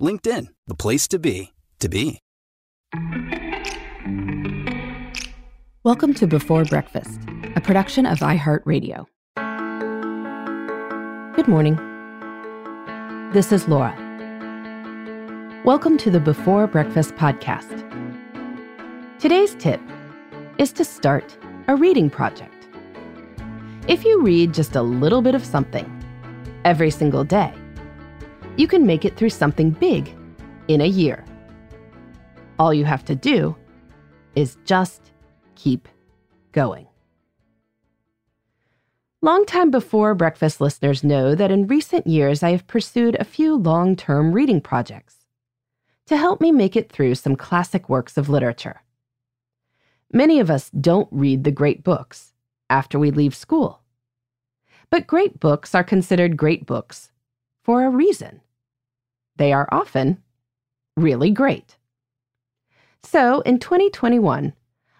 LinkedIn, the place to be, to be. Welcome to Before Breakfast, a production of iHeartRadio. Good morning. This is Laura. Welcome to the Before Breakfast podcast. Today's tip is to start a reading project. If you read just a little bit of something every single day, you can make it through something big in a year. All you have to do is just keep going. Longtime before breakfast listeners know that in recent years I have pursued a few long term reading projects to help me make it through some classic works of literature. Many of us don't read the great books after we leave school. But great books are considered great books for a reason. They are often really great. So in 2021,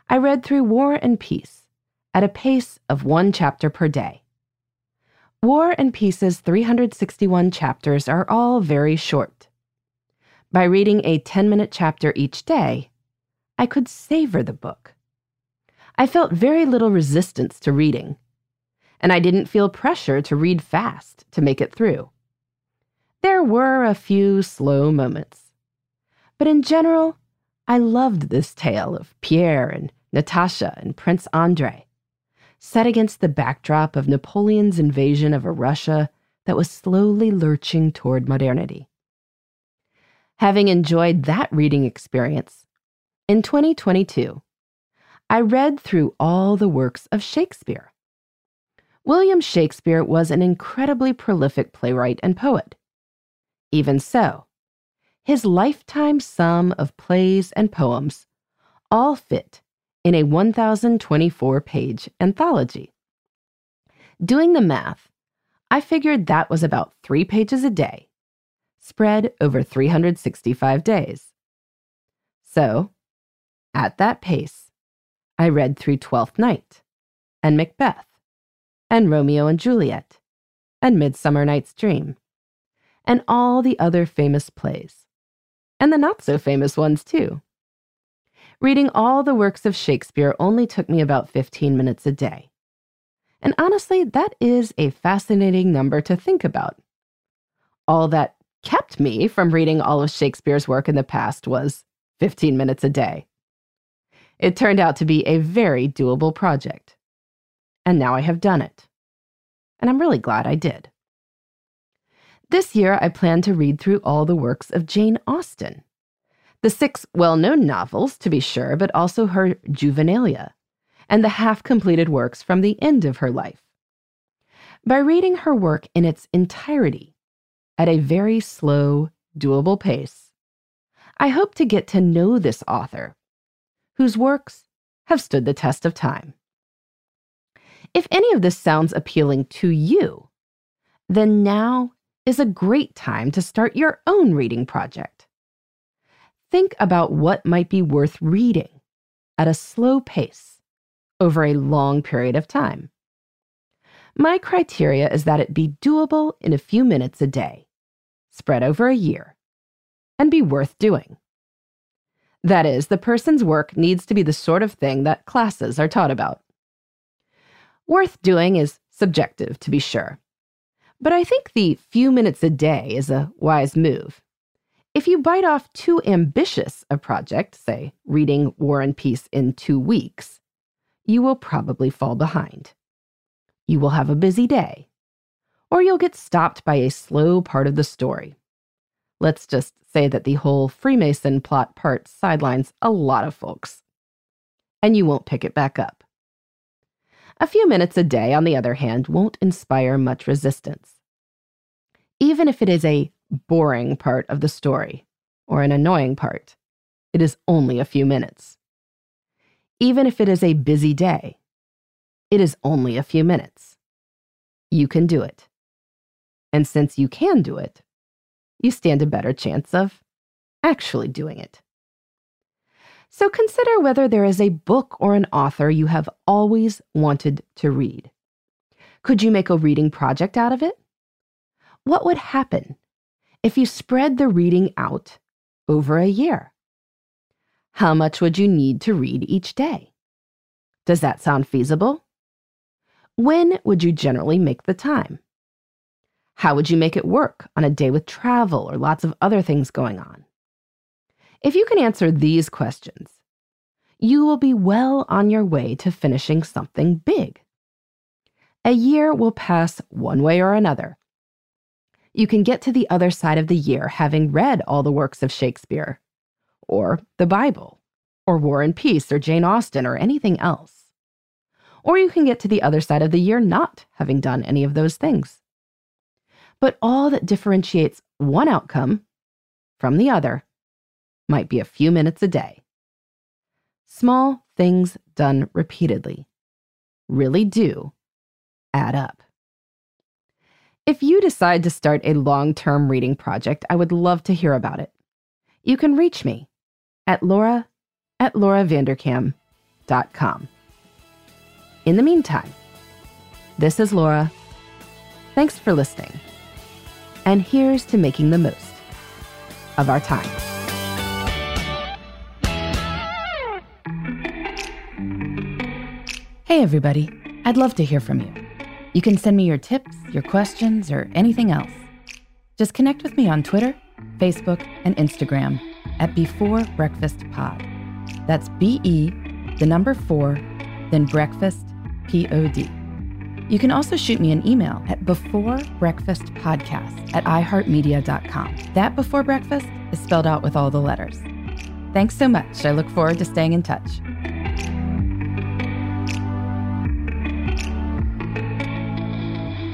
I read through War and Peace at a pace of one chapter per day. War and Peace's 361 chapters are all very short. By reading a 10 minute chapter each day, I could savor the book. I felt very little resistance to reading, and I didn't feel pressure to read fast to make it through. There were a few slow moments, but in general, I loved this tale of Pierre and Natasha, and Prince Andrei, set against the backdrop of Napoleon's invasion of a Russia that was slowly lurching toward modernity. Having enjoyed that reading experience, in 2022, I read through all the works of Shakespeare. William Shakespeare was an incredibly prolific playwright and poet. Even so, his lifetime sum of plays and poems all fit in a 1,024 page anthology. Doing the math, I figured that was about three pages a day, spread over 365 days. So, at that pace, I read through Twelfth Night, and Macbeth, and Romeo and Juliet, and Midsummer Night's Dream, and all the other famous plays, and the not so famous ones too. Reading all the works of Shakespeare only took me about 15 minutes a day. And honestly, that is a fascinating number to think about. All that kept me from reading all of Shakespeare's work in the past was 15 minutes a day. It turned out to be a very doable project. And now I have done it. And I'm really glad I did. This year, I plan to read through all the works of Jane Austen. The six well known novels, to be sure, but also her juvenilia, and the half completed works from the end of her life. By reading her work in its entirety, at a very slow, doable pace, I hope to get to know this author, whose works have stood the test of time. If any of this sounds appealing to you, then now is a great time to start your own reading project think about what might be worth reading at a slow pace over a long period of time. My criteria is that it be doable in a few minutes a day, spread over a year, and be worth doing. That is, the person's work needs to be the sort of thing that classes are taught about. Worth doing is subjective, to be sure, but I think the few minutes a day is a wise move If you bite off too ambitious a project, say reading War and Peace in two weeks, you will probably fall behind. You will have a busy day, or you'll get stopped by a slow part of the story. Let's just say that the whole Freemason plot part sidelines a lot of folks, and you won't pick it back up. A few minutes a day, on the other hand, won't inspire much resistance. Even if it is a boring part of the story or an annoying part, it is only a few minutes. Even if it is a busy day, it is only a few minutes. You can do it. And since you can do it, you stand a better chance of actually doing it. So consider whether there is a book or an author you have always wanted to read. Could you make a reading project out of it? What would happen if you spread the reading out over a year? How much would you need to read each day? Does that sound feasible? When would you generally make the time? How would you make it work on a day with travel or lots of other things going on? If you can answer these questions, you will be well on your way to finishing something big. A year will pass one way or another. You can get to the other side of the year having read all the works of Shakespeare, or the Bible, or War and Peace, or Jane Austen, or anything else. Or you can get to the other side of the year not having done any of those things. But all that differentiates one outcome from the other might be a few minutes a day. Small things done repeatedly really do add up. If you decide to start a long term reading project, I would love to hear about it. You can reach me at laura at lauravanderkam.com. In the meantime, this is Laura. Thanks for listening. And here's to making the most of our time. Hey, everybody. I'd love to hear from you. You can send me your tips, your questions, or anything else. Just connect with me on Twitter, Facebook, and Instagram at Before Breakfast Pod. That's B E, the number four, then breakfast, P O D. You can also shoot me an email at beforebreakfastpodcast at iheartmedia.com. That before breakfast is spelled out with all the letters. Thanks so much. I look forward to staying in touch.